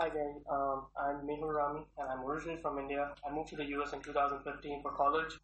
Hi guys. um, I'm Mehul Rami and I'm originally from India. I moved to the US in 2015 for college.